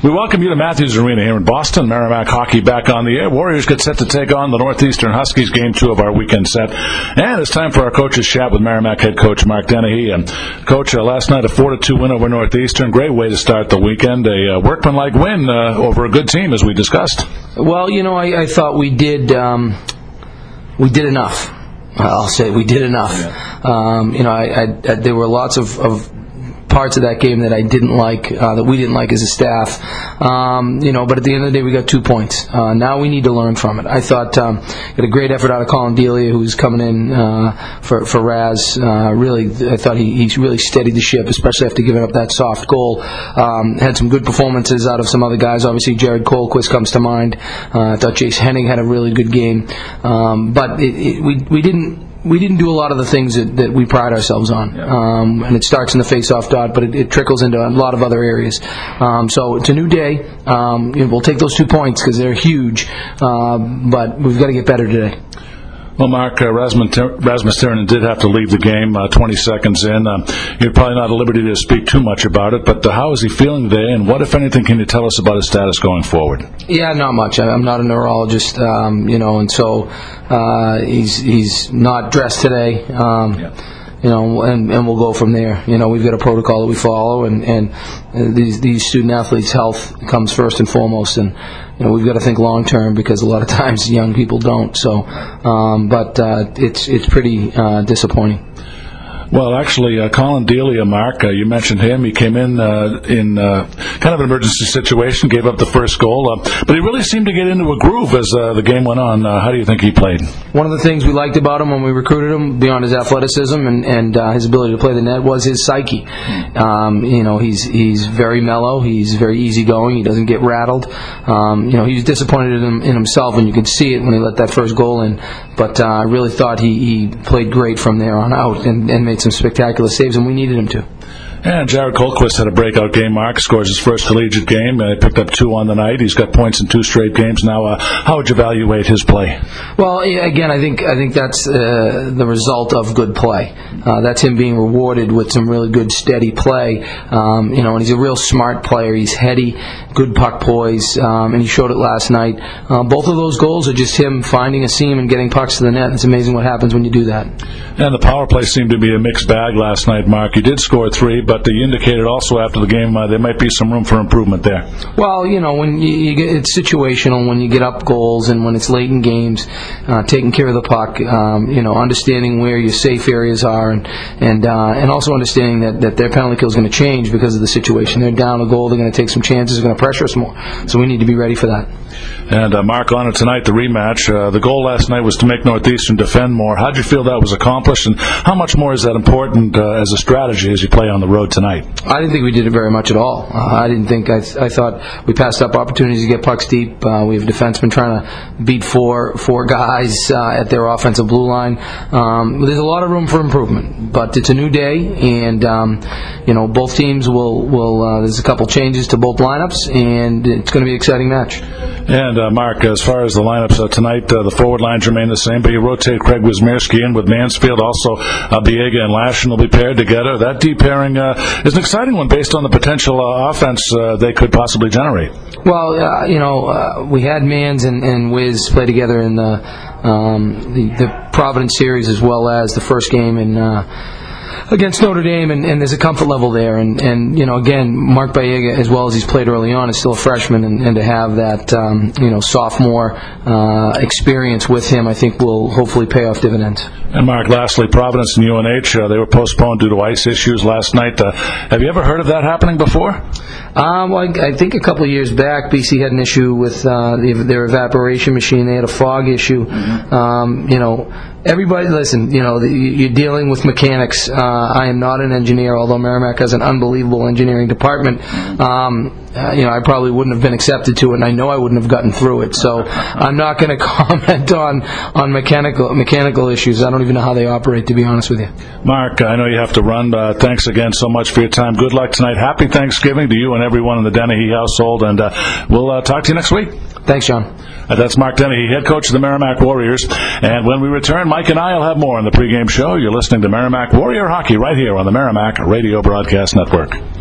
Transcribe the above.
We welcome you to Matthews Arena here in Boston. Merrimack hockey back on the air. Warriors get set to take on the Northeastern Huskies, game two of our weekend set. And it's time for our coaches chat with Merrimack head coach Mark Dennehy. And coach, uh, last night a four to two win over Northeastern. Great way to start the weekend. A uh, workmanlike win uh, over a good team, as we discussed. Well, you know, I, I thought we did um, we did enough. I'll say we did enough. Yeah. Um, you know, I, I, I, there were lots of, of parts of that game that I didn't like, uh, that we didn't like as a staff. Um, you know, but at the end of the day, we got two points. Uh, now we need to learn from it. I thought um, got a great effort out of Colin Delia, who's coming in uh, for for Raz. Uh, really, I thought he, he really steadied the ship, especially after giving up that soft goal. Um, had some good performances out of some other guys. Obviously, Jared Colquist comes to mind. Uh, I thought Jace Henning had a really good game, um, but it, it, we we didn't we didn't do a lot of the things that, that we pride ourselves on. Yeah. Um, and it starts in the face-off dot, but it, it trickles into a lot of other areas. Um, so it's a new day. Um, you know, we'll take those two points because they're huge, uh, but we've got to get better today. Well, Mark, uh, Rasmus, Rasmus did have to leave the game uh, 20 seconds in. Um, you're probably not at liberty to speak too much about it, but uh, how is he feeling today, and what, if anything, can you tell us about his status going forward? Yeah, not much. I'm not a neurologist, um, you know, and so uh, he's he's not dressed today. Um, You know, and, and we'll go from there. You know, we've got a protocol that we follow, and, and uh, these these student athletes' health comes first and foremost, and you know we've got to think long term because a lot of times young people don't. So, um, but uh, it's it's pretty uh, disappointing. Well, actually, uh, Colin Delia, Mark, uh, you mentioned him. He came in uh, in uh, kind of an emergency situation, gave up the first goal, uh, but he really seemed to get into a groove as uh, the game went on. How do you think he played? One of the things we liked about him when we recruited him, beyond his athleticism and, and his ability to play the net, was his psyche. Um, you know, he's he's very mellow. He's very easygoing. He doesn't get rattled. Um, you know, he was disappointed in, in himself, and you could see it when he let that first goal in. But I really thought he, he played great from there on out and, and made some spectacular saves, and we needed him to. And Jared Colquist had a breakout game. Mark scores his first collegiate game. Uh, he picked up two on the night. He's got points in two straight games now. Uh, how would you evaluate his play? Well, again, I think I think that's uh, the result of good play. Uh, that's him being rewarded with some really good, steady play. Um, you know, and he's a real smart player. He's heady, good puck poise, um, and he showed it last night. Uh, both of those goals are just him finding a seam and getting pucks to the net. It's amazing what happens when you do that. And the power play seemed to be a mixed bag last night, Mark. You did score three, but you indicated also after the game uh, there might be some room for improvement there. Well, you know, when you, you get it's situational when you get up goals and when it's late in games, uh, taking care of the puck, um, you know, understanding where your safe areas are, and and uh, and also understanding that, that their penalty kill is going to change because of the situation. They're down a goal, they're going to take some chances, they're going to pressure us more. So we need to be ready for that. And uh, Mark, on it tonight, the rematch. Uh, the goal last night was to make Northeastern defend more. How'd you feel that was accomplished, and how much more is that important uh, as a strategy as you play on the road tonight? I didn't think we did it very much at all. Uh, I didn't think I, I thought we passed up opportunities to get pucks deep. Uh, we have defensemen trying to beat four four guys uh, at their offensive blue line. Um, there's a lot of room for improvement, but it's a new day, and um, you know both teams will will. Uh, there's a couple changes to both lineups, and it's going to be an exciting match. And uh, Mark, as far as the lineups uh, tonight, uh, the forward lines remain the same, but you rotate Craig Wismierski in with Mansfield. Also, uh, Biega and Lashin will be paired together. That deep pairing uh, is an exciting one based on the potential uh, offense uh, they could possibly generate. Well, uh, you know, uh, we had Mans and, and Wiz play together in the, um, the the Providence series as well as the first game in. Against Notre Dame, and, and there's a comfort level there, and, and you know again, Mark Biega, as well as he's played early on, is still a freshman, and, and to have that um, you know sophomore uh, experience with him, I think will hopefully pay off dividends. And Mark, lastly, Providence and UNH, uh, they were postponed due to ice issues last night. Uh, have you ever heard of that happening before? Um, well, I, I think a couple of years back, BC had an issue with uh, the, their evaporation machine. They had a fog issue. Um, you know, everybody, listen. You know, the, you're dealing with mechanics. Uh, I am not an engineer, although Merrimack has an unbelievable engineering department. Um, uh, you know, I probably wouldn't have been accepted to it, and I know I wouldn't have gotten through it. So I'm not going to comment on on mechanical mechanical issues. I don't even know how they operate, to be honest with you. Mark, I know you have to run. Uh, thanks again so much for your time. Good luck tonight. Happy Thanksgiving to you and everyone in the Dennehy household, and uh, we'll uh, talk to you next week. Thanks, John. Uh, that's Mark Dennehy, head coach of the Merrimack Warriors. And when we return, Mike and I will have more on the pregame show. You're listening to Merrimack Warrior Hockey right here on the Merrimack Radio Broadcast Network.